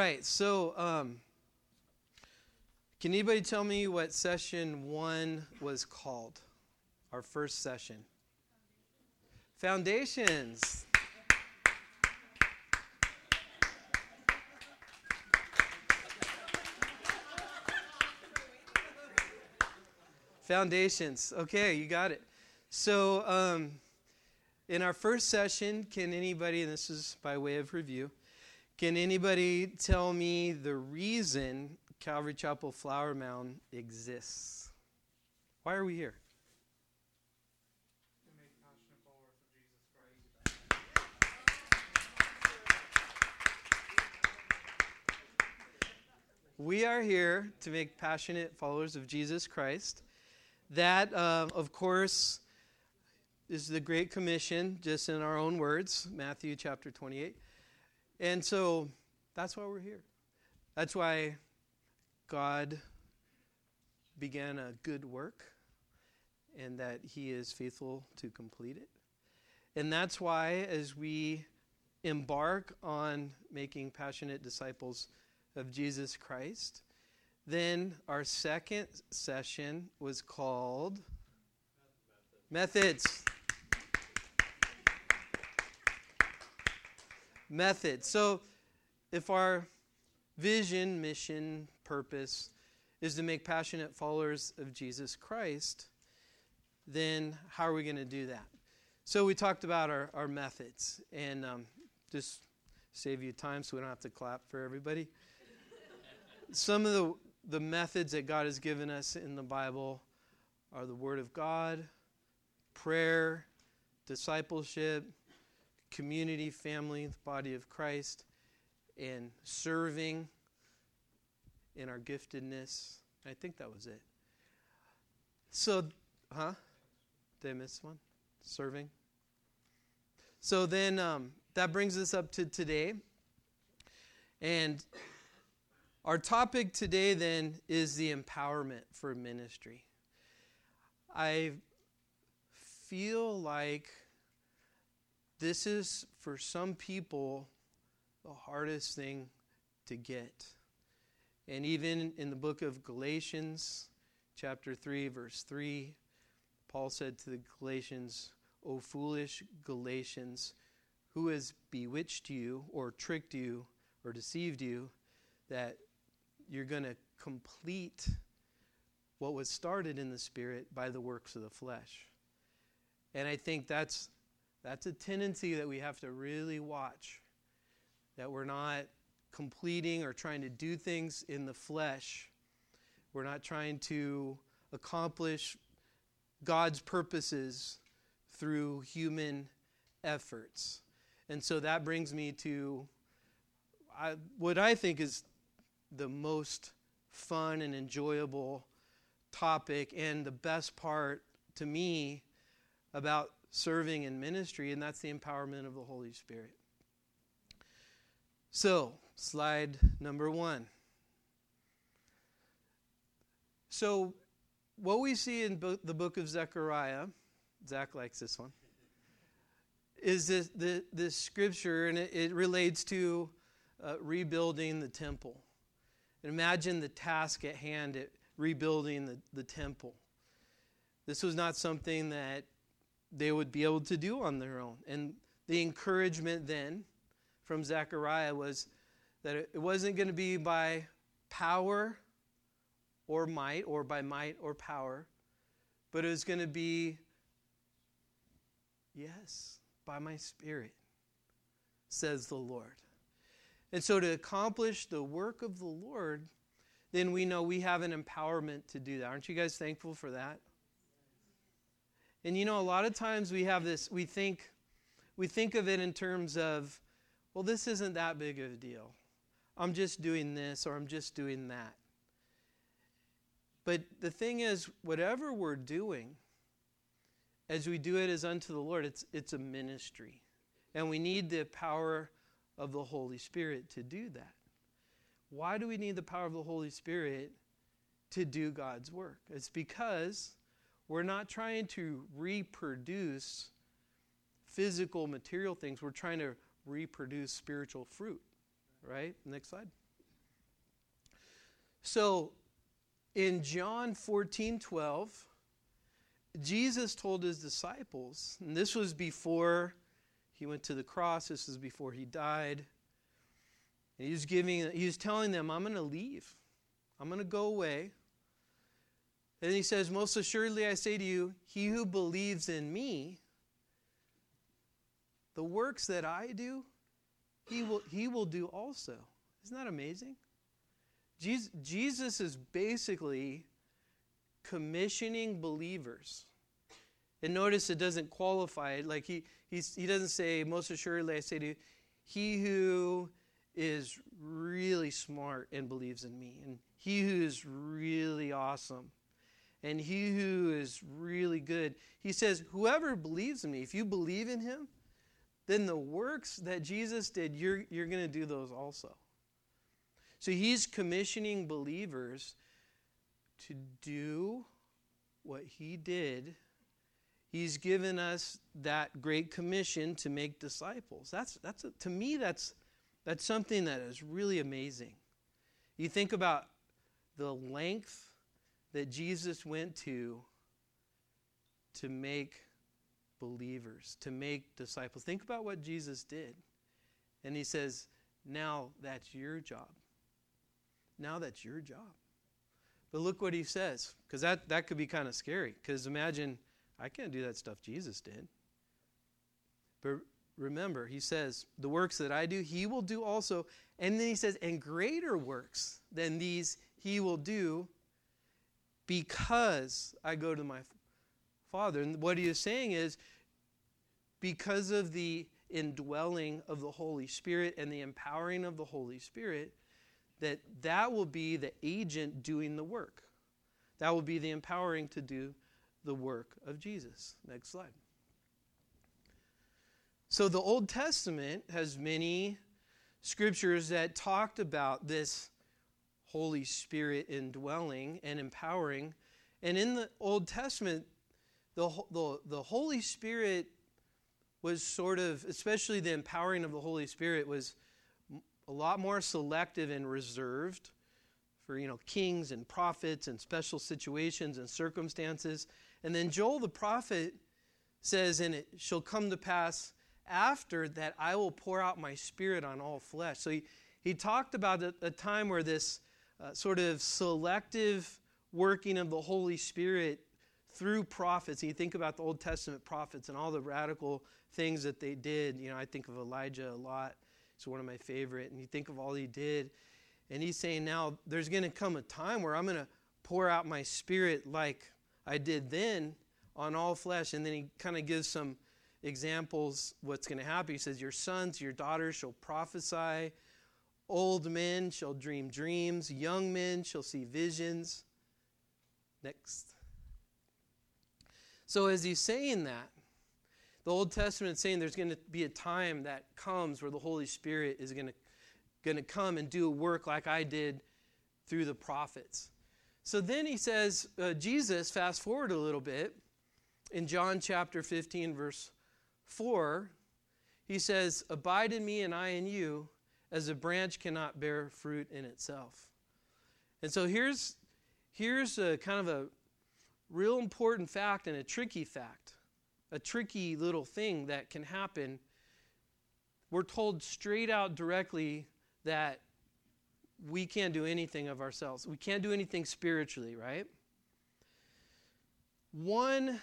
right, so um, can anybody tell me what session one was called? Our first session. Foundations. Foundations. Okay, you got it. So, um, in our first session, can anybody, and this is by way of review, can anybody tell me the reason Calvary Chapel Flower Mound exists? Why are we here? We are here to make passionate followers of Jesus Christ. That, uh, of course, is the Great Commission, just in our own words, Matthew chapter 28. And so that's why we're here. That's why God began a good work and that He is faithful to complete it. And that's why, as we embark on making passionate disciples of Jesus Christ, then our second session was called Methods. Methods. So, if our vision, mission, purpose is to make passionate followers of Jesus Christ, then how are we going to do that? So, we talked about our, our methods, and um, just save you time so we don't have to clap for everybody. Some of the the methods that God has given us in the Bible are the Word of God, prayer, discipleship, community, family, the body of Christ, and serving in our giftedness. I think that was it. So, huh? Did I miss one? Serving. So then um, that brings us up to today. And our topic today, then, is the empowerment for ministry. I feel like this is, for some people, the hardest thing to get. And even in the book of Galatians, chapter 3, verse 3, Paul said to the Galatians, O foolish Galatians, who has bewitched you or tricked you or deceived you that you're going to complete what was started in the spirit by the works of the flesh. And I think that's that's a tendency that we have to really watch that we're not completing or trying to do things in the flesh. We're not trying to accomplish God's purposes through human efforts. And so that brings me to I, what I think is the most fun and enjoyable topic and the best part to me about serving in ministry, and that's the empowerment of the Holy Spirit. So, slide number one. So, what we see in bo- the book of Zechariah, Zach likes this one, is this, this, this scripture, and it, it relates to uh, rebuilding the temple. And imagine the task at hand at rebuilding the, the temple. This was not something that they would be able to do on their own. And the encouragement then from Zechariah was that it wasn't going to be by power or might, or by might or power, but it was going to be, yes, by my spirit, says the Lord. And so, to accomplish the work of the Lord, then we know we have an empowerment to do that. Aren't you guys thankful for that? And you know, a lot of times we have this, we think, we think of it in terms of, well, this isn't that big of a deal. I'm just doing this or I'm just doing that. But the thing is, whatever we're doing, as we do it as unto the Lord, it's, it's a ministry. And we need the power of the Holy Spirit to do that. Why do we need the power of the Holy Spirit to do God's work? It's because we're not trying to reproduce physical material things, we're trying to reproduce spiritual fruit. Right? Next slide. So in John 14 12, Jesus told his disciples, and this was before he went to the cross, this was before he died. And he was giving he was telling them, I'm gonna leave. I'm gonna go away. And he says, Most assuredly I say to you, he who believes in me, the works that I do, he will, he will do also. Isn't that amazing? Jesus, Jesus is basically commissioning believers. And notice it doesn't qualify it. Like he, he doesn't say, most assuredly, I say to you, he who is really smart and believes in me, and he who is really awesome, and he who is really good. He says, whoever believes in me, if you believe in him, then the works that Jesus did, you're, you're going to do those also. So he's commissioning believers to do what he did. He's given us that great commission to make disciples. That's, that's a, to me, that's, that's something that is really amazing. You think about the length that Jesus went to to make believers, to make disciples. Think about what Jesus did. And he says, now that's your job. Now that's your job. But look what he says, because that, that could be kind of scary. Because imagine, I can't do that stuff Jesus did. But remember, he says, the works that I do, he will do also. And then he says, and greater works than these he will do because I go to my Father. And what he is saying is, because of the indwelling of the Holy Spirit and the empowering of the Holy Spirit, that that will be the agent doing the work. That will be the empowering to do the work of Jesus. Next slide. So the Old Testament has many scriptures that talked about this Holy Spirit indwelling and empowering. And in the Old Testament, the, the, the Holy Spirit was sort of, especially the empowering of the Holy Spirit, was a lot more selective and reserved for you know kings and prophets and special situations and circumstances and then joel the prophet says and it shall come to pass after that i will pour out my spirit on all flesh so he, he talked about a, a time where this uh, sort of selective working of the holy spirit through prophets and you think about the old testament prophets and all the radical things that they did you know i think of elijah a lot it's one of my favorite. And you think of all he did. And he's saying now there's going to come a time where I'm going to pour out my spirit like I did then on all flesh. And then he kind of gives some examples what's going to happen. He says, Your sons, your daughters shall prophesy, old men shall dream dreams, young men shall see visions. Next. So, as he's saying that, the Old Testament is saying there's going to be a time that comes where the Holy Spirit is going to, going to come and do a work like I did through the prophets. So then he says, uh, Jesus, fast forward a little bit, in John chapter 15, verse 4, he says, Abide in me and I in you, as a branch cannot bear fruit in itself. And so here's, here's a kind of a real important fact and a tricky fact a tricky little thing that can happen. We're told straight out directly that we can't do anything of ourselves. We can't do anything spiritually, right? One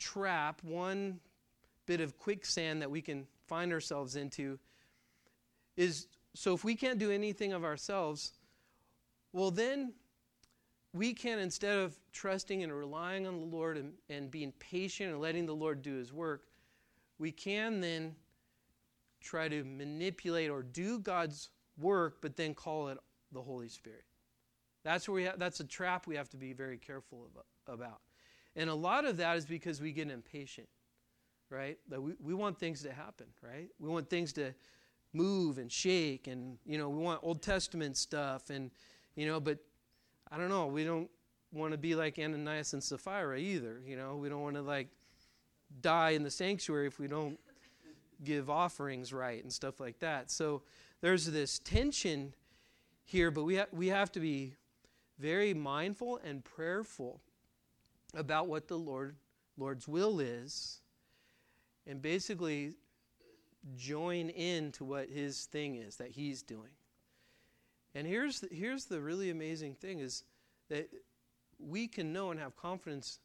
trap, one bit of quicksand that we can find ourselves into is so if we can't do anything of ourselves, well, then we can, instead of trusting and relying on the Lord and, and being patient and letting the Lord do his work, we can then try to manipulate or do God's work, but then call it the Holy Spirit. That's where we have, that's a trap we have to be very careful about. And a lot of that is because we get impatient, right? That we, we want things to happen, right? We want things to move and shake and, you know, we want Old Testament stuff and, you know, but I don't know. We don't want to be like Ananias and Sapphira either. You know, we don't want to like die in the sanctuary if we don't give offerings right and stuff like that. So there's this tension here, but we, ha- we have to be very mindful and prayerful about what the Lord Lord's will is and basically join in to what his thing is that he's doing. And here's the, here's the really amazing thing is that we can know and have confidence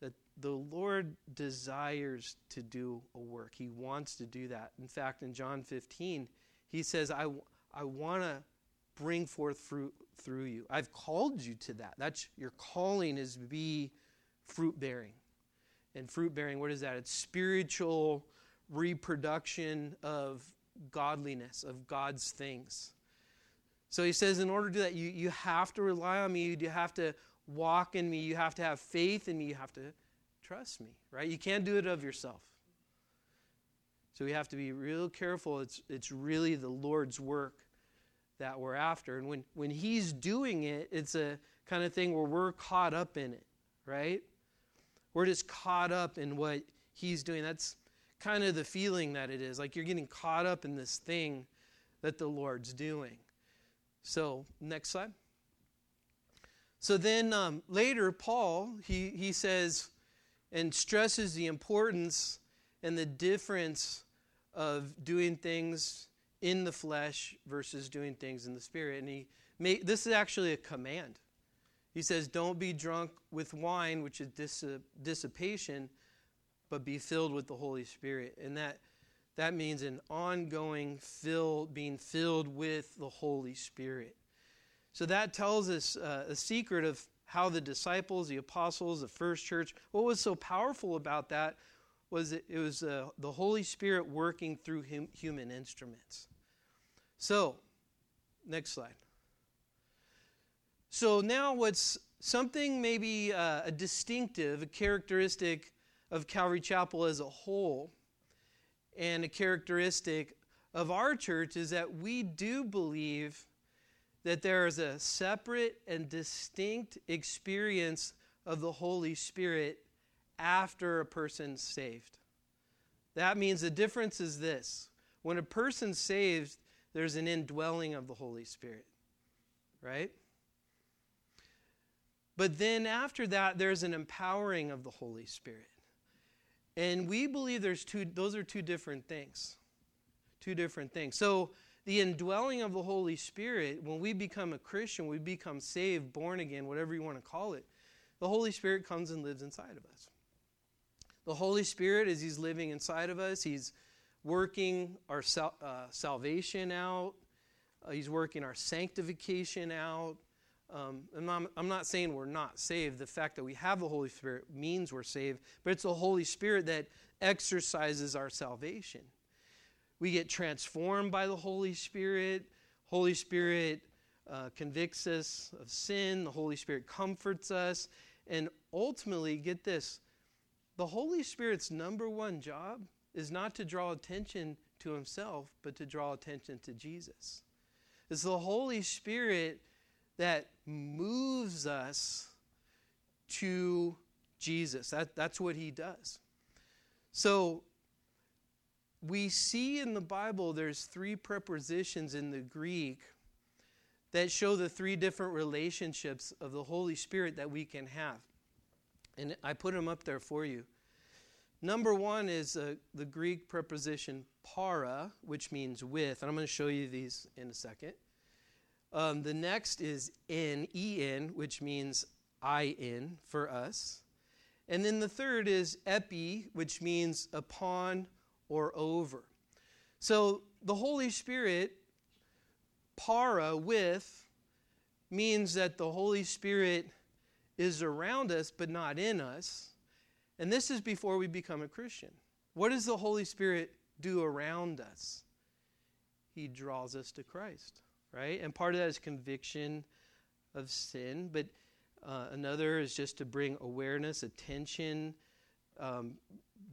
that the Lord desires to do a work. He wants to do that. In fact, in John 15, he says, I, I want to bring forth fruit through you. I've called you to that. That's your calling is be fruit bearing. And fruit bearing, what is that? It's spiritual reproduction of godliness, of God's things. So he says, in order to do that, you, you have to rely on me. You have to walk in me. You have to have faith in me. You have to trust me, right? You can't do it of yourself. So we have to be real careful. It's, it's really the Lord's work that we're after. And when, when He's doing it, it's a kind of thing where we're caught up in it, right? We're just caught up in what He's doing. That's kind of the feeling that it is. Like you're getting caught up in this thing that the Lord's doing. So, next slide. So then um, later, Paul, he, he says and stresses the importance and the difference of doing things in the flesh versus doing things in the spirit. And he made, this is actually a command. He says, Don't be drunk with wine, which is dissipation, but be filled with the Holy Spirit. And that, that means an ongoing fill, being filled with the Holy Spirit. So that tells us uh, a secret of how the disciples, the apostles, the first church, what was so powerful about that was it, it was uh, the Holy Spirit working through hum, human instruments. So, next slide. So now what's something maybe uh, a distinctive, a characteristic of Calvary Chapel as a whole, and a characteristic of our church is that we do believe that there is a separate and distinct experience of the Holy Spirit after a person's saved. That means the difference is this when a person's saved, there's an indwelling of the Holy Spirit, right? But then after that, there's an empowering of the Holy Spirit. And we believe there's two, those are two different things. Two different things. So the indwelling of the Holy Spirit, when we become a Christian, we become saved, born again, whatever you want to call it, the Holy Spirit comes and lives inside of us. The Holy Spirit, as He's living inside of us, He's working our sal- uh, salvation out, uh, He's working our sanctification out. Um, I'm, I'm not saying we're not saved. The fact that we have the Holy Spirit means we're saved, but it's the Holy Spirit that exercises our salvation. We get transformed by the Holy Spirit. Holy Spirit uh, convicts us of sin. The Holy Spirit comforts us. And ultimately, get this the Holy Spirit's number one job is not to draw attention to himself, but to draw attention to Jesus. It's the Holy Spirit that moves us to Jesus. That, that's what he does. So we see in the Bible there's three prepositions in the Greek that show the three different relationships of the Holy Spirit that we can have. And I put them up there for you. Number one is uh, the Greek preposition para, which means with. And I'm going to show you these in a second. Um, the next is in, en, which means I in for us. And then the third is epi, which means upon or over. So the Holy Spirit, para, with, means that the Holy Spirit is around us but not in us. And this is before we become a Christian. What does the Holy Spirit do around us? He draws us to Christ, right? And part of that is conviction of sin, but uh, another is just to bring awareness, attention, um,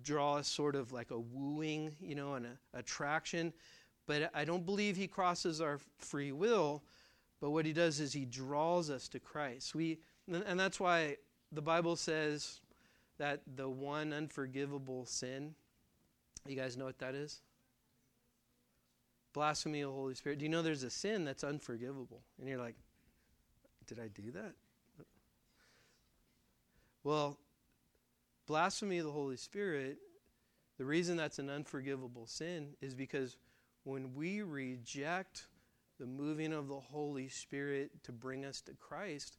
draw us sort of like a wooing, you know, an a attraction. But I don't believe he crosses our free will. But what he does is he draws us to Christ. We, and that's why the Bible says that the one unforgivable sin, you guys know what that is? Blasphemy of the Holy Spirit. Do you know there's a sin that's unforgivable? And you're like, did I do that? Well, blasphemy of the Holy Spirit, the reason that's an unforgivable sin is because when we reject the moving of the Holy Spirit to bring us to Christ,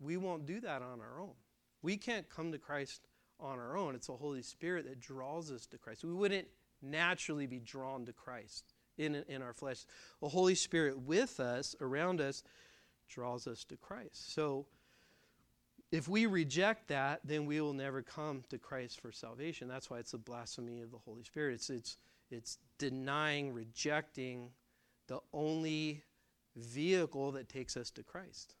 we won't do that on our own. We can't come to Christ on our own. It's the Holy Spirit that draws us to Christ. We wouldn't naturally be drawn to Christ in, in our flesh. The Holy Spirit with us, around us, draws us to Christ. So if we reject that, then we will never come to Christ for salvation. That's why it's a blasphemy of the Holy Spirit. It's, it's, it's denying, rejecting the only vehicle that takes us to Christ.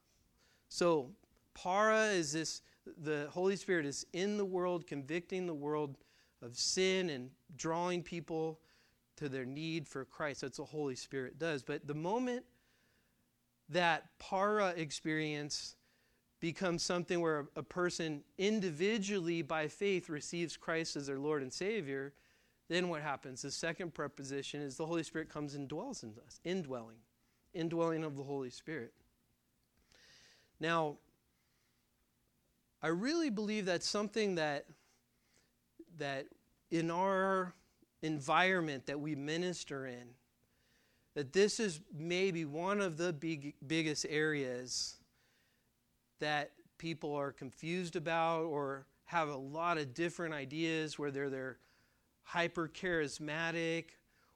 So, para is this the Holy Spirit is in the world, convicting the world of sin and drawing people to their need for Christ. That's what the Holy Spirit does. But the moment that para experience becomes something where a person individually by faith receives Christ as their Lord and Savior, then what happens? The second preposition is the Holy Spirit comes and dwells in us, indwelling, indwelling of the Holy Spirit. Now, I really believe that's something that that in our environment that we minister in, that this is maybe one of the big, biggest areas that people are confused about or have a lot of different ideas, whether they're hyper charismatic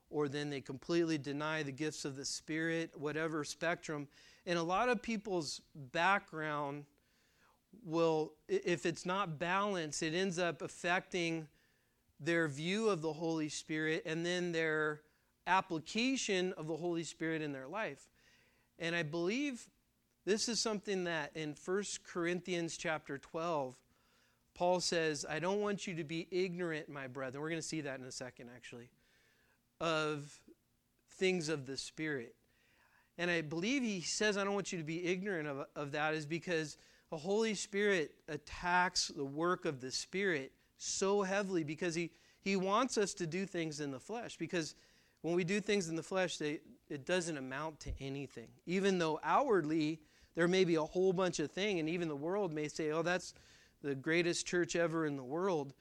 or then they completely deny the gifts of the Spirit, whatever spectrum. And a lot of people's background will, if it's not balanced, it ends up affecting their view of the Holy Spirit and then their application of the Holy Spirit in their life. And I believe this is something that in 1 Corinthians chapter 12, Paul says, I don't want you to be ignorant, my brethren. We're going to see that in a second, actually, of things of the Spirit. And I believe he says, I don't want you to be ignorant of, of that, is because the Holy Spirit attacks the work of the Spirit so heavily because he, he wants us to do things in the flesh. Because when we do things in the flesh, they, it doesn't amount to anything. Even though outwardly there may be a whole bunch of things, and even the world may say, oh, that's the greatest church ever in the world.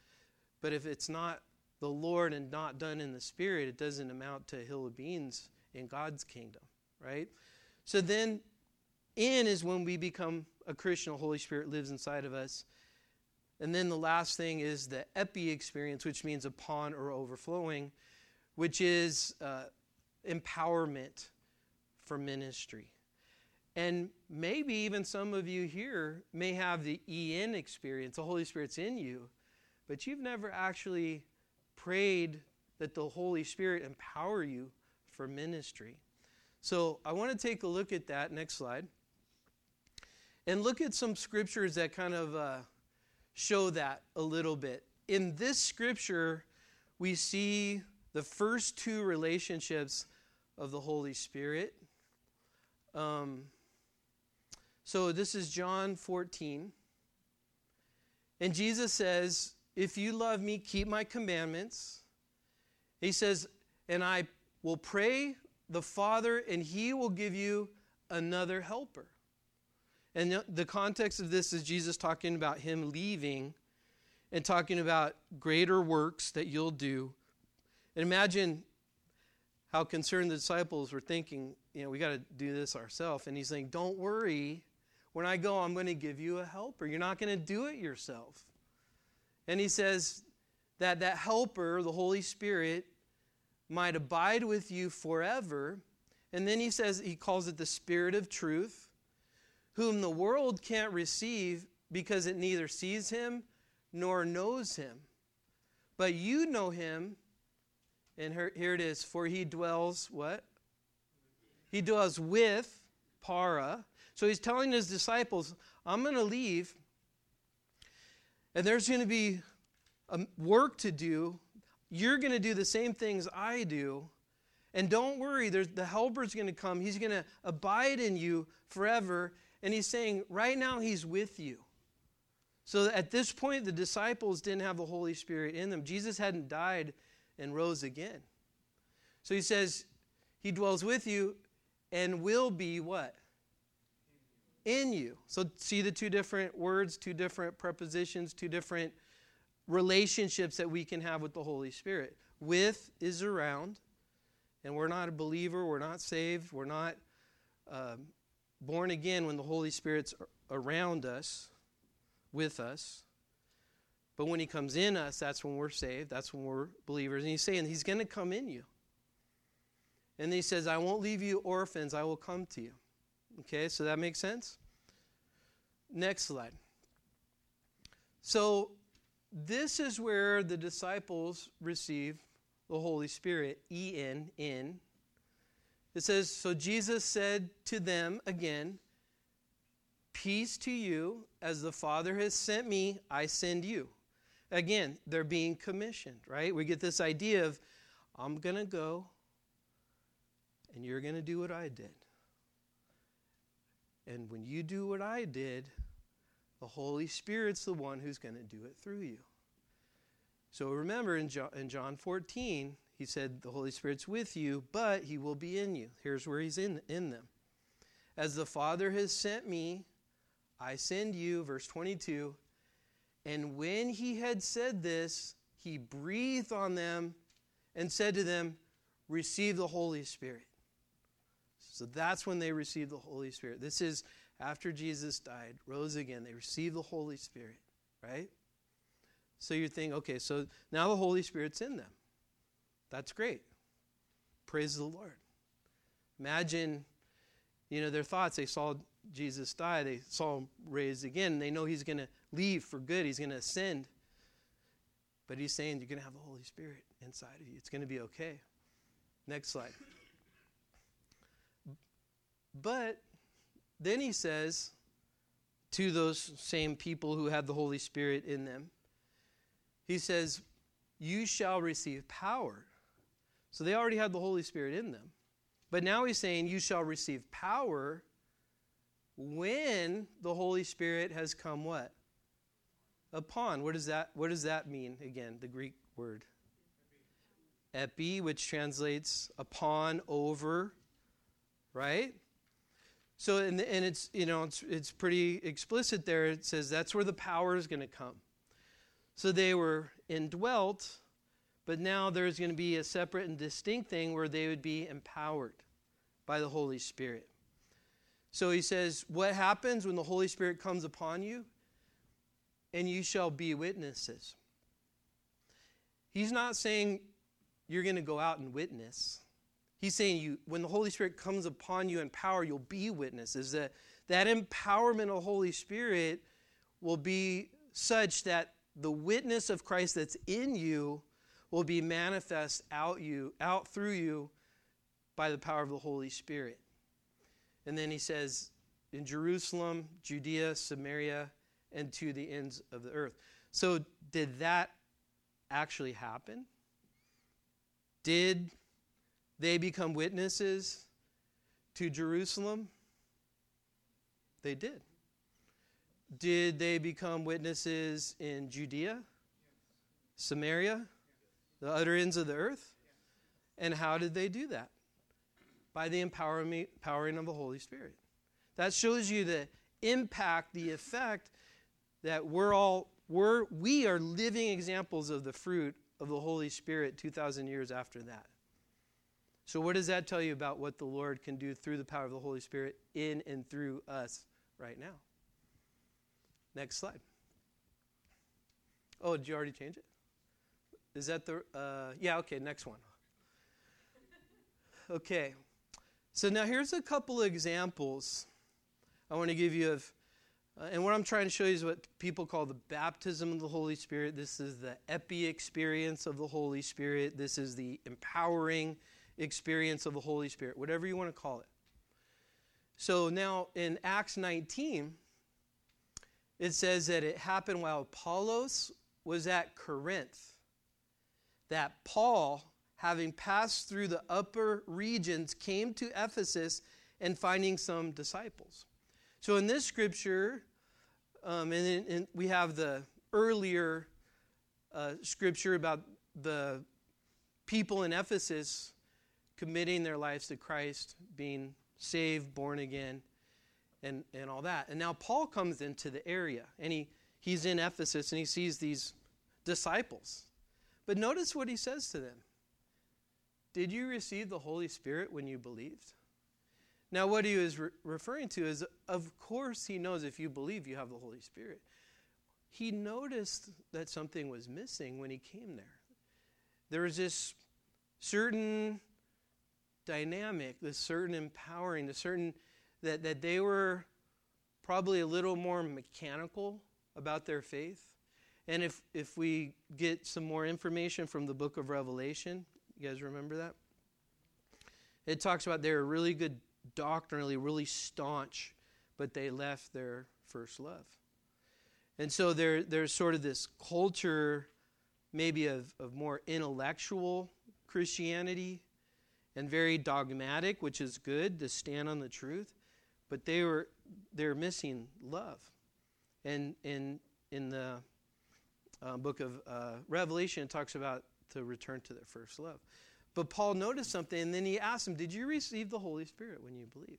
But if it's not the Lord and not done in the Spirit, it doesn't amount to a hill of beans in God's kingdom, right? So then, in is when we become a Christian, the Holy Spirit lives inside of us. And then the last thing is the epi experience, which means upon or overflowing, which is uh, empowerment for ministry. And maybe even some of you here may have the EN experience, the Holy Spirit's in you, but you've never actually prayed that the Holy Spirit empower you for ministry. So I want to take a look at that. Next slide. And look at some scriptures that kind of uh, show that a little bit. In this scripture, we see the first two relationships of the Holy Spirit. Um, so this is John 14. And Jesus says, If you love me, keep my commandments. He says, And I will pray the Father, and he will give you another helper. And the context of this is Jesus talking about him leaving and talking about greater works that you'll do. And imagine how concerned the disciples were thinking, you know, we got to do this ourselves. And he's saying, don't worry. When I go, I'm going to give you a helper. You're not going to do it yourself. And he says that that helper, the Holy Spirit, might abide with you forever. And then he says, he calls it the Spirit of truth whom the world can't receive because it neither sees him nor knows him. But you know him, and here it is for he dwells what? He dwells with para. So he's telling his disciples, I'm going to leave, and there's going to be work to do. You're going to do the same things I do. And don't worry, the helper's going to come. He's going to abide in you forever, and he's saying, right now, he's with you. So at this point, the disciples didn't have the Holy Spirit in them. Jesus hadn't died and rose again. So he says, He dwells with you and will be what? In you. So see the two different words, two different prepositions, two different relationships that we can have with the Holy Spirit. With is around, and we're not a believer, we're not saved, we're not uh, born again when the Holy Spirit's around us, with us. But when He comes in us, that's when we're saved, that's when we're believers. And He's saying He's going to come in you. And He says, I won't leave you orphans, I will come to you. Okay, so that makes sense? Next slide. So, this is where the disciples receive the Holy Spirit, E N, in. It says, So Jesus said to them again, Peace to you, as the Father has sent me, I send you. Again, they're being commissioned, right? We get this idea of, I'm going to go, and you're going to do what I did. And when you do what I did, the Holy Spirit's the one who's going to do it through you. So remember in John, in John 14, he said, The Holy Spirit's with you, but he will be in you. Here's where he's in, in them. As the Father has sent me, I send you, verse 22. And when he had said this, he breathed on them and said to them, Receive the Holy Spirit. So that's when they received the Holy Spirit. This is after Jesus died, rose again. They received the Holy Spirit, right? So you think, okay, so now the Holy Spirit's in them. That's great. Praise the Lord. Imagine, you know, their thoughts. They saw Jesus die, they saw him raised again. They know he's going to leave for good, he's going to ascend. But he's saying you're going to have the Holy Spirit inside of you. It's going to be okay. Next slide. But then he says to those same people who had the Holy Spirit in them, he says, You shall receive power. So they already had the Holy Spirit in them. But now he's saying, You shall receive power when the Holy Spirit has come what? Upon. What does that, what does that mean? Again, the Greek word. Epi, which translates upon, over, right? So, and, and it's, you know, it's, it's pretty explicit there. It says that's where the power is going to come. So they were indwelt, but now there's going to be a separate and distinct thing where they would be empowered by the Holy Spirit. So he says, What happens when the Holy Spirit comes upon you? And you shall be witnesses. He's not saying you're going to go out and witness. He's saying you when the Holy Spirit comes upon you in power, you'll be witnesses. That that empowerment of Holy Spirit will be such that the witness of Christ that's in you will be manifest out you out through you by the power of the Holy Spirit. And then he says in Jerusalem, Judea, Samaria, and to the ends of the earth. So did that actually happen? Did they become witnesses to Jerusalem? They did. Did they become witnesses in Judea, Samaria, the utter ends of the earth? And how did they do that? By the empowering of the Holy Spirit. That shows you the impact, the effect that we're all we're we are living examples of the fruit of the Holy Spirit 2000 years after that. So what does that tell you about what the Lord can do through the power of the Holy Spirit in and through us right now? Next slide. Oh, did you already change it? Is that the, uh, yeah, okay, next one. Okay, so now here's a couple of examples I want to give you of, uh, and what I'm trying to show you is what people call the baptism of the Holy Spirit. This is the epi experience of the Holy Spirit. This is the empowering experience of the Holy Spirit, whatever you want to call it. So now in Acts 19, it says that it happened while Apollos was at Corinth. That Paul, having passed through the upper regions, came to Ephesus and finding some disciples. So in this scripture, um, and, and, we have the earlier uh, scripture about the people in Ephesus committing their lives to Christ, being saved, born again, and, and all that. And now Paul comes into the area, and he, he's in Ephesus, and he sees these disciples. But notice what he says to them Did you receive the Holy Spirit when you believed? Now, what he was re- referring to is, of course, he knows if you believe, you have the Holy Spirit. He noticed that something was missing when he came there. There was this certain dynamic, this certain empowering, the certain that, that they were probably a little more mechanical about their faith. And if, if we get some more information from the book of Revelation, you guys remember that? It talks about they're really good doctrinally really staunch, but they left their first love. And so there, there's sort of this culture, maybe of, of more intellectual Christianity and very dogmatic, which is good to stand on the truth, but they were they're missing love. And in in the uh, book of uh, Revelation, talks about to return to their first love. But Paul noticed something, and then he asked him, Did you receive the Holy Spirit when you believed?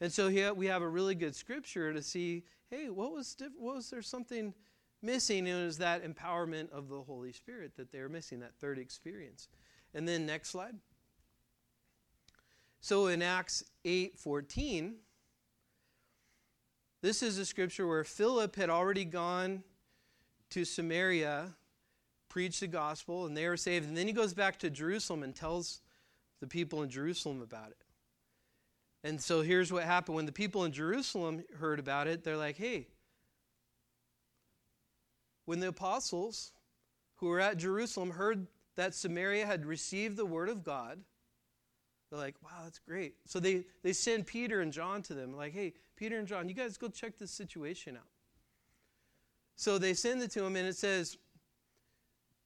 And so here we have a really good scripture to see hey, what was, diff- what was there something missing? It was that empowerment of the Holy Spirit that they were missing, that third experience. And then next slide. So in Acts 8 14, this is a scripture where Philip had already gone to Samaria preach the gospel, and they were saved. And then he goes back to Jerusalem and tells the people in Jerusalem about it. And so here's what happened when the people in Jerusalem heard about it, they're like, hey, when the apostles who were at Jerusalem heard that Samaria had received the word of God, they're like, wow, that's great. So they, they send Peter and John to them, like, hey, Peter and John, you guys go check this situation out. So they send it to him, and it says,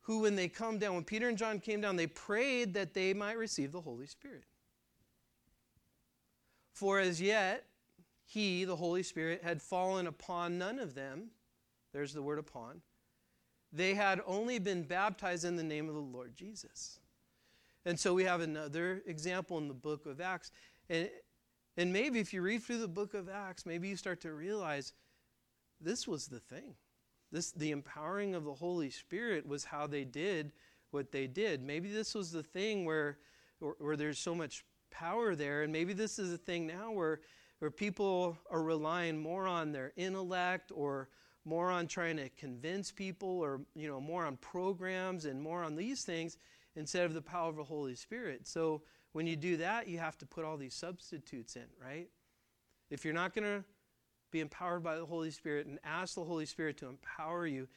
who, when they come down, when Peter and John came down, they prayed that they might receive the Holy Spirit. For as yet, he, the Holy Spirit, had fallen upon none of them. There's the word upon. They had only been baptized in the name of the Lord Jesus. And so we have another example in the book of Acts. And, and maybe if you read through the book of Acts, maybe you start to realize this was the thing. This, the empowering of the Holy Spirit was how they did what they did. Maybe this was the thing where, where there's so much power there, and maybe this is a thing now where, where people are relying more on their intellect or more on trying to convince people or you know more on programs and more on these things instead of the power of the Holy Spirit. So when you do that, you have to put all these substitutes in, right? If you're not going to be empowered by the Holy Spirit and ask the Holy Spirit to empower you,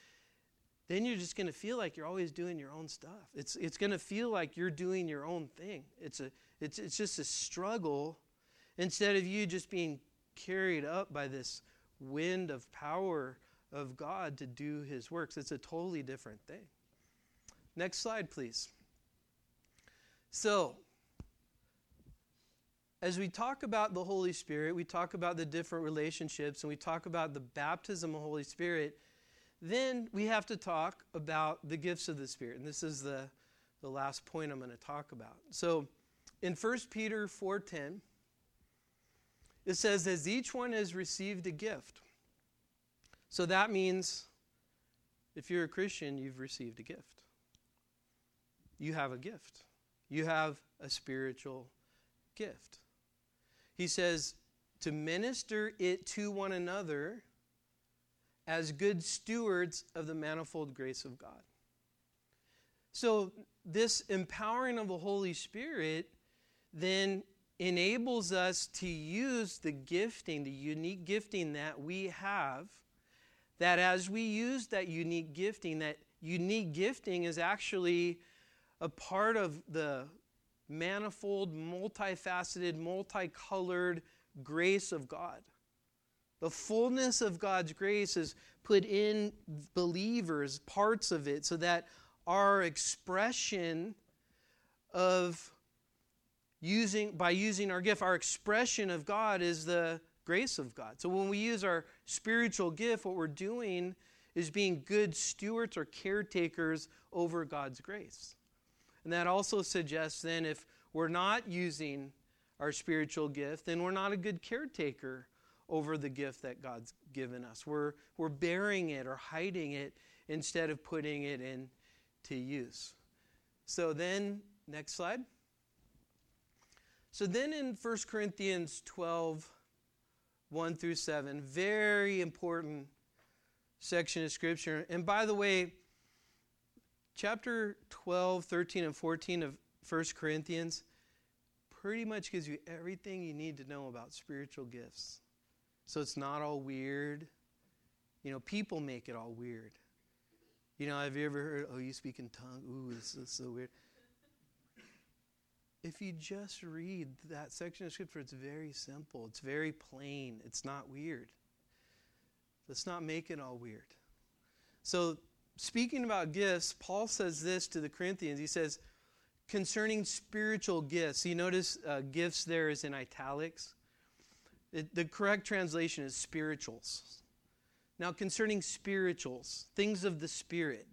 then you're just going to feel like you're always doing your own stuff. It's, it's going to feel like you're doing your own thing. It's, a, it's, it's just a struggle instead of you just being carried up by this wind of power of God to do his works. It's a totally different thing. Next slide, please. So, as we talk about the Holy Spirit, we talk about the different relationships, and we talk about the baptism of the Holy Spirit, then we have to talk about the gifts of the Spirit. And this is the, the last point I'm going to talk about. So in 1 Peter 4.10, it says, as each one has received a gift. So that means if you're a Christian, you've received a gift. You have a gift. You have a spiritual gift. He says, to minister it to one another as good stewards of the manifold grace of God. So, this empowering of the Holy Spirit then enables us to use the gifting, the unique gifting that we have. That as we use that unique gifting, that unique gifting is actually a part of the manifold, multifaceted, multicolored grace of God. The fullness of God's grace is put in believers, parts of it, so that our expression of using, by using our gift, our expression of God is the grace of God. So when we use our spiritual gift, what we're doing is being good stewards or caretakers over God's grace. And that also suggests then if we're not using our spiritual gift, then we're not a good caretaker over the gift that God's given us. We're, we're bearing it or hiding it instead of putting it into use. So then, next slide. So then in 1 Corinthians 12, 1 through 7, very important section of Scripture. And by the way, chapter 12, 13, and 14 of 1 Corinthians pretty much gives you everything you need to know about spiritual gifts. So it's not all weird. You know, people make it all weird. You know, have you ever heard, oh, you speak in tongue? Ooh, this is so weird. If you just read that section of scripture, it's very simple. It's very plain. It's not weird. Let's not make it all weird. So, speaking about gifts, Paul says this to the Corinthians. He says, concerning spiritual gifts, you notice uh, gifts there is in italics. It, the correct translation is spirituals. Now, concerning spirituals, things of the Spirit,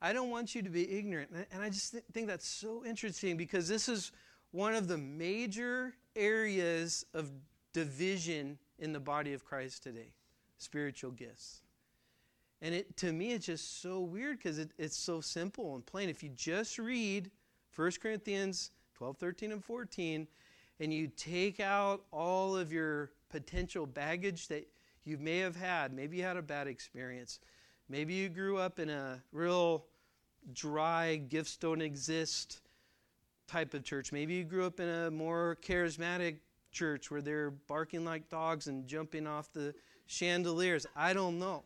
I don't want you to be ignorant. And I just think that's so interesting because this is one of the major areas of division in the body of Christ today spiritual gifts. And it, to me, it's just so weird because it, it's so simple and plain. If you just read 1 Corinthians 12, 13, and 14, and you take out all of your potential baggage that you may have had, maybe you had a bad experience, maybe you grew up in a real dry, gifts don't exist type of church. Maybe you grew up in a more charismatic church where they're barking like dogs and jumping off the chandeliers. I don't know.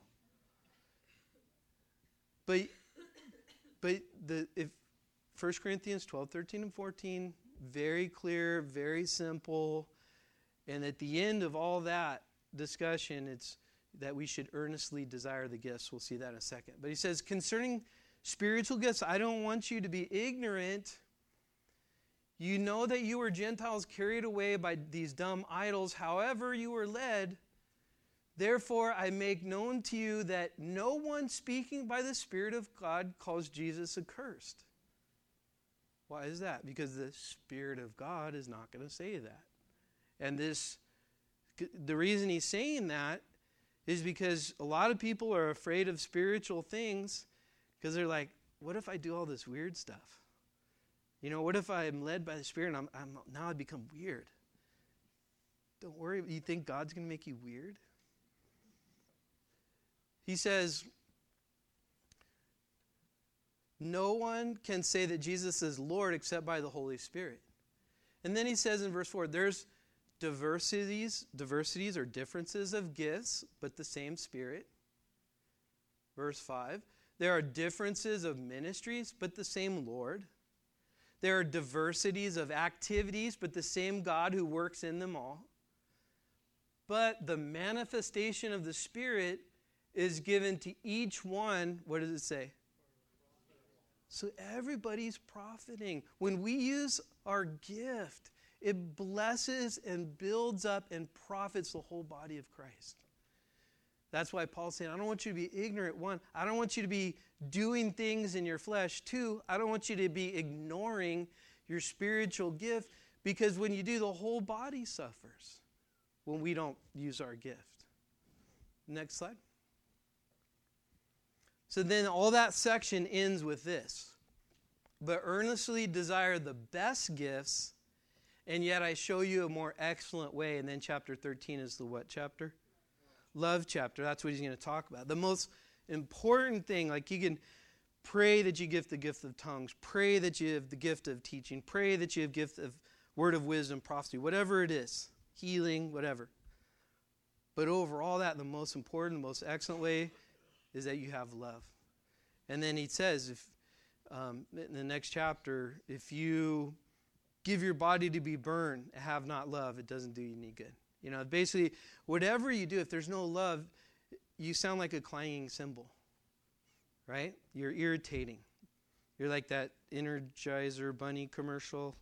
But but the if 1 Corinthians 12, 13, and 14, very clear, very simple. And at the end of all that discussion, it's that we should earnestly desire the gifts. We'll see that in a second. But he says, concerning spiritual gifts, I don't want you to be ignorant. You know that you were Gentiles carried away by these dumb idols, however, you were led. Therefore, I make known to you that no one speaking by the Spirit of God calls Jesus accursed. Why is that? Because the Spirit of God is not going to say that. And this, the reason he's saying that is because a lot of people are afraid of spiritual things because they're like, what if I do all this weird stuff? You know, what if I'm led by the Spirit and I'm, I'm now I become weird? Don't worry. You think God's going to make you weird? He says, No one can say that Jesus is Lord except by the Holy Spirit. And then he says in verse 4 there's diversities, diversities or differences of gifts, but the same Spirit. Verse 5 there are differences of ministries, but the same Lord. There are diversities of activities, but the same God who works in them all. But the manifestation of the Spirit is given to each one. What does it say? So everybody's profiting. When we use our gift, it blesses and builds up and profits the whole body of Christ. That's why Paul's saying, I don't want you to be ignorant. One, I don't want you to be doing things in your flesh. Two, I don't want you to be ignoring your spiritual gift because when you do, the whole body suffers when we don't use our gift. Next slide. So then all that section ends with this. But earnestly desire the best gifts, and yet I show you a more excellent way. And then chapter 13 is the what chapter? love chapter. That's what he's going to talk about. The most important thing, like you can pray that you give the gift of tongues, pray that you have the gift of teaching, pray that you have gift of word of wisdom, prophecy, whatever it is, healing, whatever. But over all that, the most important, the most excellent way is that you have love. And then he says, if um, in the next chapter, if you give your body to be burned, have not love, it doesn't do you any good. You know, basically, whatever you do, if there's no love, you sound like a clanging cymbal, right? You're irritating. You're like that Energizer Bunny commercial.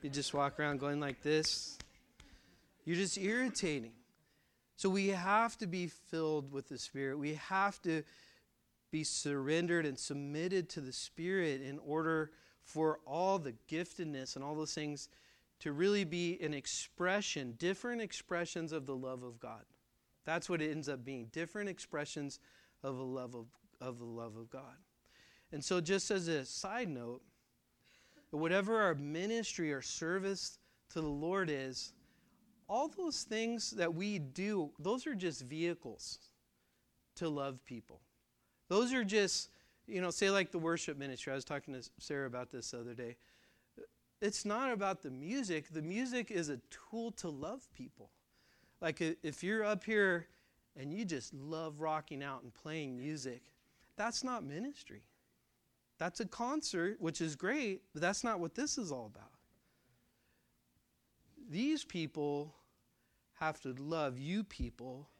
You just walk around going like this. You're just irritating. So we have to be filled with the Spirit. We have to be surrendered and submitted to the Spirit in order for all the giftedness and all those things to really be an expression, different expressions of the love of God. That's what it ends up being different expressions of the love of, of the love of God. And so, just as a side note, whatever our ministry or service to the Lord is, all those things that we do, those are just vehicles to love people. Those are just, you know, say like the worship ministry. I was talking to Sarah about this the other day. It's not about the music. The music is a tool to love people. Like if you're up here and you just love rocking out and playing music, that's not ministry. That's a concert, which is great, but that's not what this is all about. These people have to love you people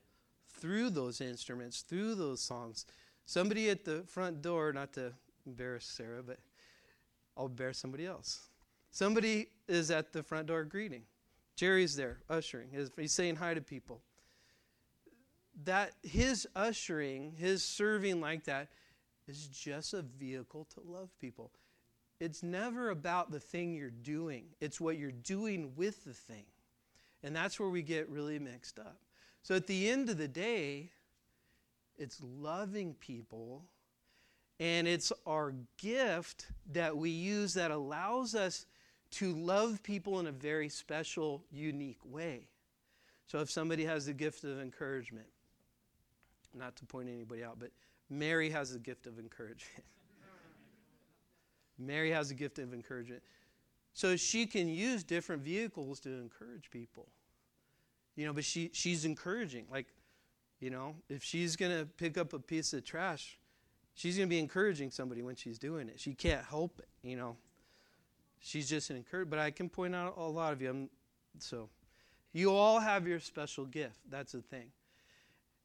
through those instruments, through those songs. Somebody at the front door, not to embarrass Sarah, but I'll embarrass somebody else. Somebody is at the front door greeting. Jerry's there, ushering. He's saying hi to people. That his ushering, his serving like that, is just a vehicle to love people. It's never about the thing you're doing, it's what you're doing with the thing. And that's where we get really mixed up. So at the end of the day, it's loving people, and it's our gift that we use that allows us to love people in a very special, unique way. So if somebody has the gift of encouragement, not to point anybody out, but Mary has the gift of encouragement. Mary has a gift of encouragement. So she can use different vehicles to encourage people. You know, but she, she's encouraging. Like, you know, if she's going to pick up a piece of trash, she's going to be encouraging somebody when she's doing it. She can't help it, you know. She's just an encouragement. But I can point out a lot of you. I'm, so, you all have your special gift. That's the thing.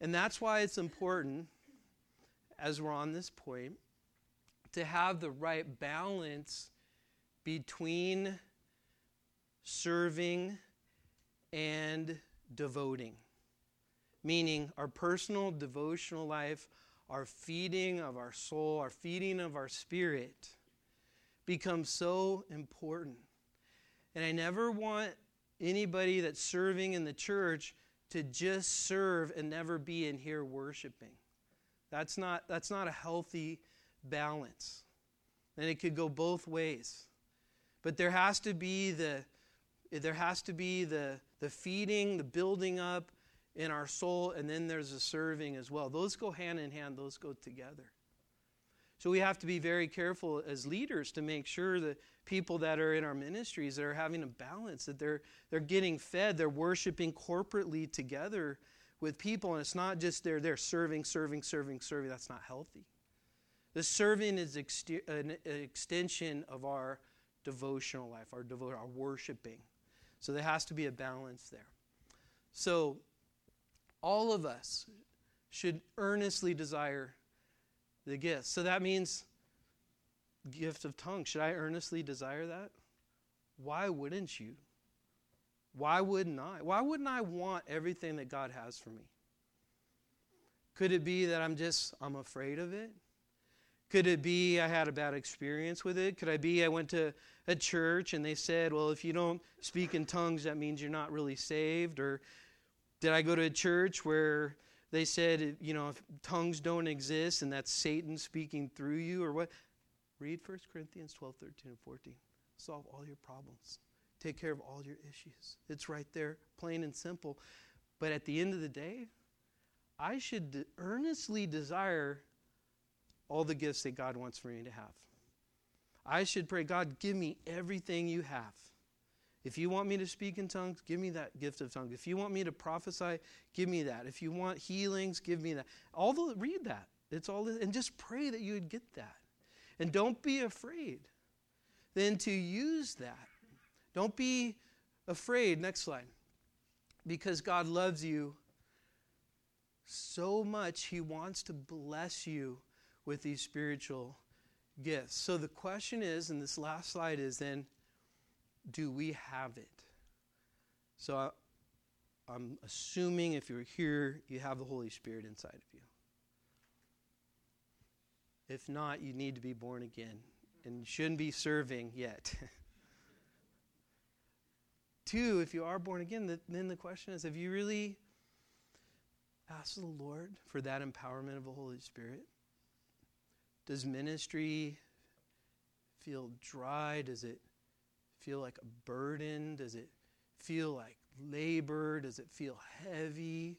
And that's why it's important, as we're on this point, to have the right balance between serving and devoting. Meaning, our personal devotional life, our feeding of our soul, our feeding of our spirit becomes so important. And I never want anybody that's serving in the church to just serve and never be in here worshiping. That's not, that's not a healthy balance. And it could go both ways. But there has to be the there has to be the, the feeding, the building up in our soul, and then there's the serving as well. Those go hand in hand, those go together. So we have to be very careful as leaders to make sure that people that are in our ministries that are having a balance, that they're they're getting fed, they're worshiping corporately together with people, and it's not just they're they're serving, serving, serving, serving. That's not healthy. The serving is an extension of our devotional life, our devo- our worshiping. So there has to be a balance there. So all of us should earnestly desire the gift. So that means gift of tongues. Should I earnestly desire that? Why wouldn't you? Why wouldn't I? Why wouldn't I want everything that God has for me? Could it be that I'm just I'm afraid of it? Could it be I had a bad experience with it? Could I be I went to a church and they said, well, if you don't speak in tongues, that means you're not really saved? Or did I go to a church where they said, you know, if tongues don't exist and that's Satan speaking through you or what? Read 1 Corinthians 12, 13, and 14. Solve all your problems. Take care of all your issues. It's right there, plain and simple. But at the end of the day, I should earnestly desire all the gifts that God wants for me to have. I should pray, God, give me everything you have. If you want me to speak in tongues, give me that gift of tongues. If you want me to prophesy, give me that. If you want healings, give me that. All the read that. It's all and just pray that you would get that. And don't be afraid then to use that. Don't be afraid. Next slide. Because God loves you so much, He wants to bless you with these spiritual gifts. So the question is, and this last slide is then, do we have it? So I, I'm assuming if you're here, you have the Holy Spirit inside of you. If not, you need to be born again and shouldn't be serving yet. Two, if you are born again, then the question is have you really asked the Lord for that empowerment of the Holy Spirit? Does ministry feel dry? Does it feel like a burden? Does it feel like labor? Does it feel heavy?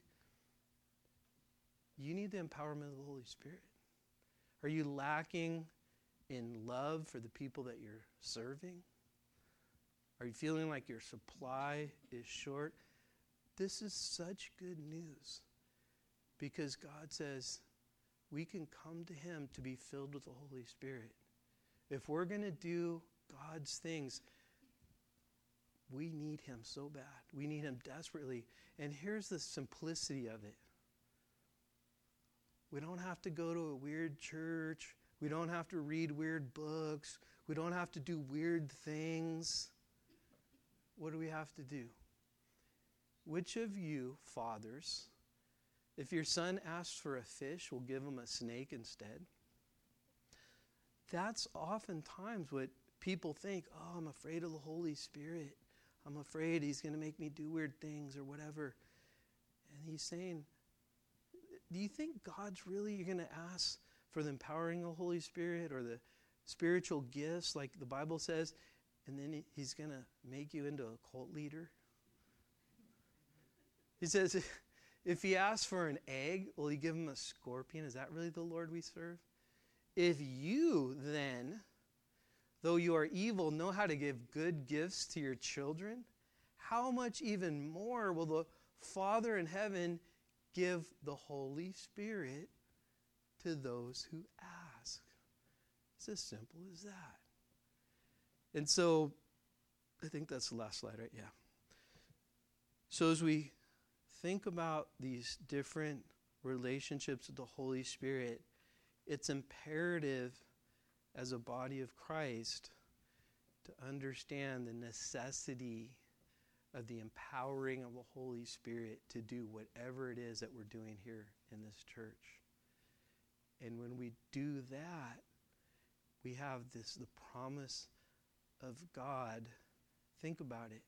You need the empowerment of the Holy Spirit. Are you lacking in love for the people that you're serving? Are you feeling like your supply is short? This is such good news because God says we can come to Him to be filled with the Holy Spirit. If we're going to do God's things, we need Him so bad. We need Him desperately. And here's the simplicity of it we don't have to go to a weird church. We don't have to read weird books. We don't have to do weird things. What do we have to do? Which of you, fathers, if your son asks for a fish, we'll give him a snake instead? That's oftentimes what people think oh, I'm afraid of the Holy Spirit. I'm afraid he's going to make me do weird things or whatever. And he's saying, Do you think God's really, going to ask for the empowering of the Holy Spirit or the spiritual gifts, like the Bible says, and then he's going to make you into a cult leader? He says, if he asks for an egg, will he give him a scorpion? Is that really the Lord we serve? If you then, though you are evil, know how to give good gifts to your children, how much even more will the Father in heaven give the Holy Spirit to those who ask? It's as simple as that. And so, I think that's the last slide, right? Yeah. So, as we think about these different relationships with the Holy Spirit, it's imperative as a body of Christ to understand the necessity of the empowering of the Holy Spirit to do whatever it is that we're doing here in this church. And when we do that, we have this the promise of God. Think about it.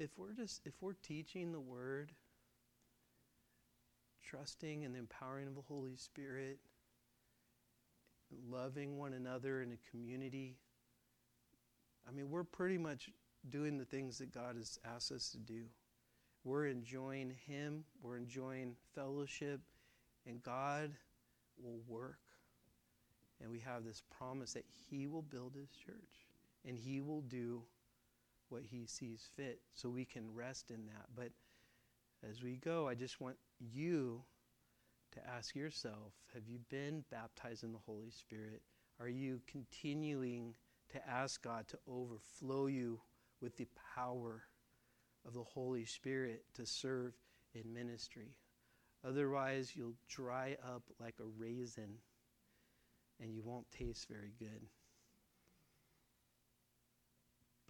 If we're just if we're teaching the word trusting and empowering of the Holy Spirit, loving one another in a community. I mean, we're pretty much doing the things that God has asked us to do. We're enjoying Him, we're enjoying fellowship, and God will work. And we have this promise that He will build His church and He will do what He sees fit so we can rest in that. But as we go, I just want you to ask yourself have you been baptized in the Holy Spirit? Are you continuing to ask God to overflow you with the power of the Holy Spirit to serve in ministry? Otherwise, you'll dry up like a raisin and you won't taste very good.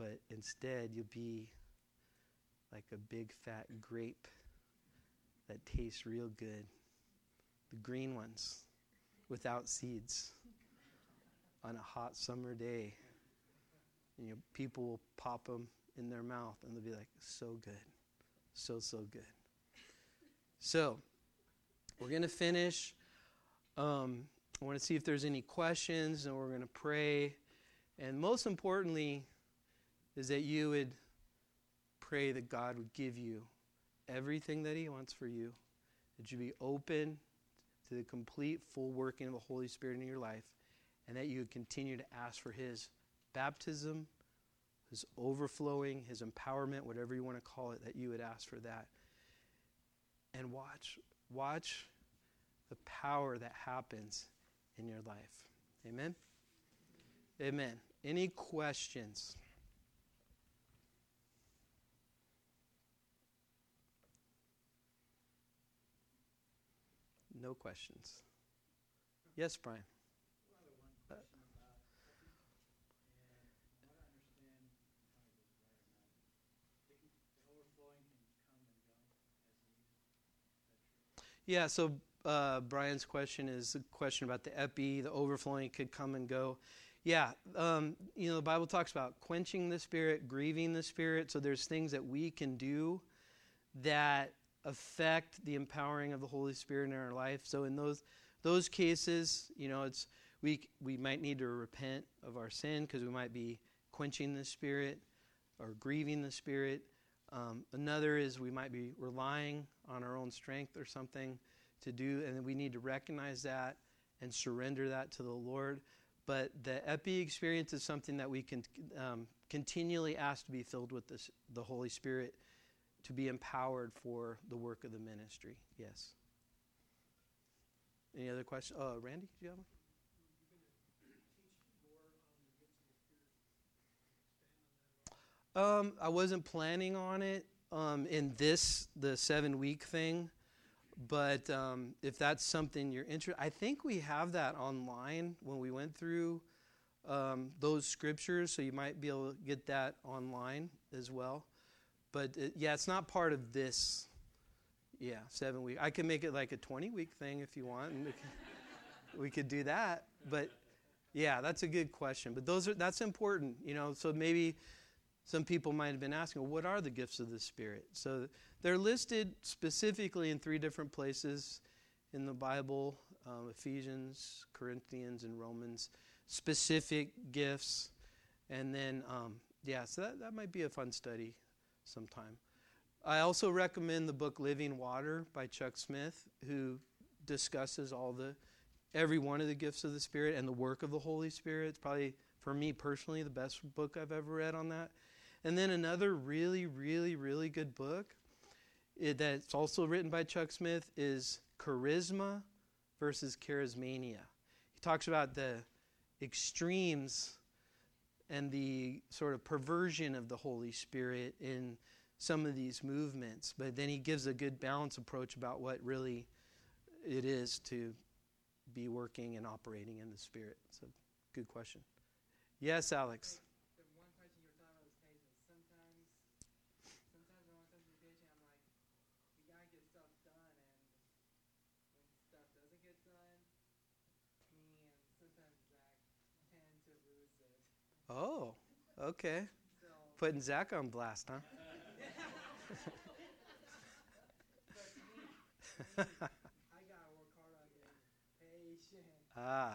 But instead, you'll be like a big fat grape that tastes real good. The green ones without seeds on a hot summer day. And you know, people will pop them in their mouth and they'll be like, so good. So, so good. So, we're going to finish. Um, I want to see if there's any questions, and we're going to pray. And most importantly, is that you would pray that God would give you everything that He wants for you, that you be open to the complete, full working of the Holy Spirit in your life, and that you would continue to ask for His baptism, His overflowing, His empowerment, whatever you want to call it, that you would ask for that. And watch, watch the power that happens in your life. Amen? Amen. Any questions? No questions. Yes, Brian. Yeah, so uh, Brian's question is a question about the epi, the overflowing could come and go. Yeah, um, you know, the Bible talks about quenching the spirit, grieving the spirit. So there's things that we can do that affect the empowering of the Holy Spirit in our life. So in those those cases, you know, it's we we might need to repent of our sin because we might be quenching the spirit or grieving the spirit. Um, another is we might be relying on our own strength or something to do, and we need to recognize that and surrender that to the Lord. But the epi experience is something that we can um, continually ask to be filled with this, the Holy Spirit to be empowered for the work of the ministry. Yes. Any other questions? Uh, Randy, do you have one? Um, I wasn't planning on it um, in this the seven week thing, but um, if that's something you're interested, I think we have that online when we went through um, those scriptures, so you might be able to get that online as well. But it, yeah, it's not part of this. Yeah, seven week. I can make it like a twenty week thing if you want, and we could, we could do that. But yeah, that's a good question. But those are that's important, you know. So maybe some people might have been asking, well, what are the gifts of the Spirit? So they're listed specifically in three different places in the Bible um, Ephesians, Corinthians, and Romans. Specific gifts. And then, um, yeah, so that, that might be a fun study sometime. I also recommend the book Living Water by Chuck Smith, who discusses all the every one of the gifts of the Spirit and the work of the Holy Spirit. It's probably for me personally the best book I've ever read on that. And then another really, really, really good book it, that's also written by Chuck Smith is Charisma versus Charismania. He talks about the extremes and the sort of perversion of the Holy Spirit in some of these movements, but then he gives a good balance approach about what really it is to be working and operating in the Spirit. So, good question. Yes, Alex. Oh, okay. Putting Zach on blast, huh? ah.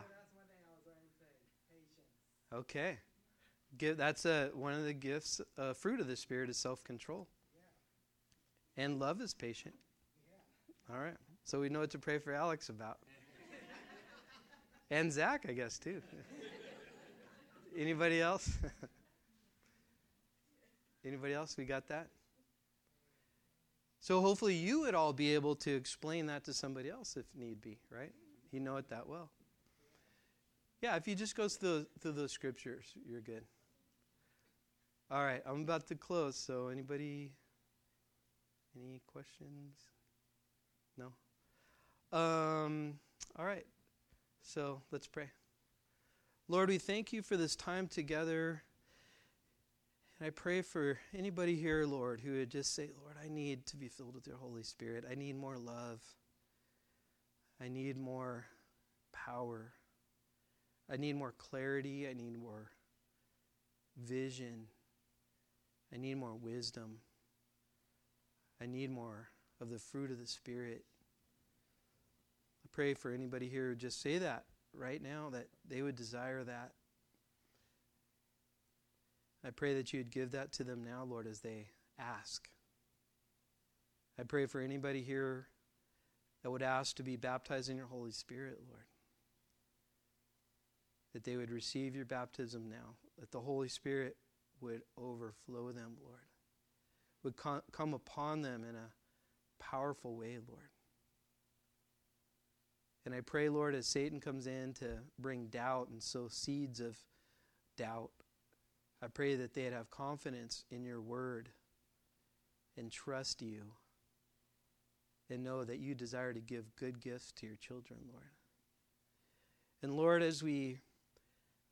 Okay. Give, that's a, one of the gifts, uh, fruit of the Spirit is self control. Yeah. And love is patient. Yeah. All right. So we know what to pray for Alex about. and Zach, I guess, too. Anybody else? Anybody else? We got that? So hopefully you would all be able to explain that to somebody else if need be, right? You know it that well. Yeah, if you just go through, through those scriptures, you're good. All right, I'm about to close. So anybody, any questions? No. Um. All right. So let's pray. Lord, we thank you for this time together. And I pray for anybody here, Lord, who would just say, Lord, I need to be filled with your Holy Spirit. I need more love. I need more power. I need more clarity. I need more vision. I need more wisdom. I need more of the fruit of the Spirit. I pray for anybody here who just say that right now that they would desire that. I pray that you would give that to them now, Lord, as they ask. I pray for anybody here that would ask to be baptized in your Holy Spirit, Lord. That they would receive your baptism now, that the Holy Spirit would overflow them, Lord, would come upon them in a powerful way, Lord. And I pray, Lord, as Satan comes in to bring doubt and sow seeds of doubt, I pray that they'd have confidence in your word and trust you and know that you desire to give good gifts to your children, Lord. And Lord, as we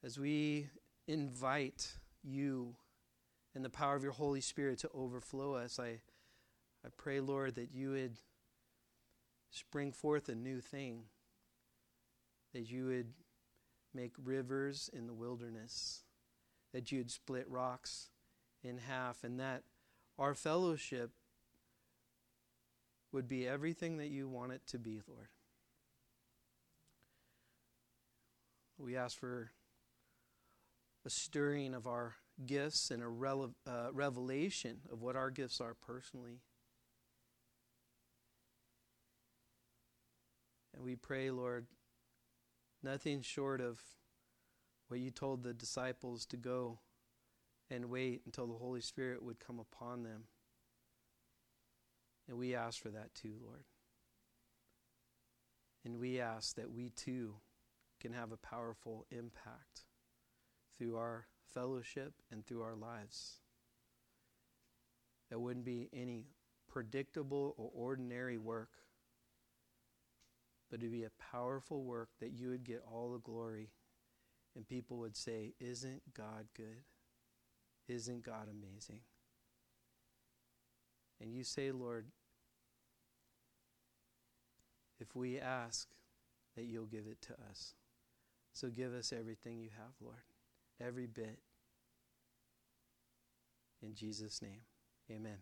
as we invite you and the power of your Holy Spirit to overflow us, I I pray, Lord, that you would spring forth a new thing, that you would make rivers in the wilderness, that you'd split rocks in half, and that our fellowship would be everything that you want it to be, Lord. We ask for a stirring of our gifts and a rele- uh, revelation of what our gifts are personally. And we pray, Lord, nothing short of what you told the disciples to go and wait until the Holy Spirit would come upon them. And we ask for that too, Lord. And we ask that we too can have a powerful impact through our fellowship and through our lives. That wouldn't be any predictable or ordinary work, but to be a powerful work that you would get all the glory and people would say, Isn't God good? Isn't God amazing? And you say, Lord, if we ask, that you'll give it to us. So give us everything you have, Lord, every bit. In Jesus' name, amen.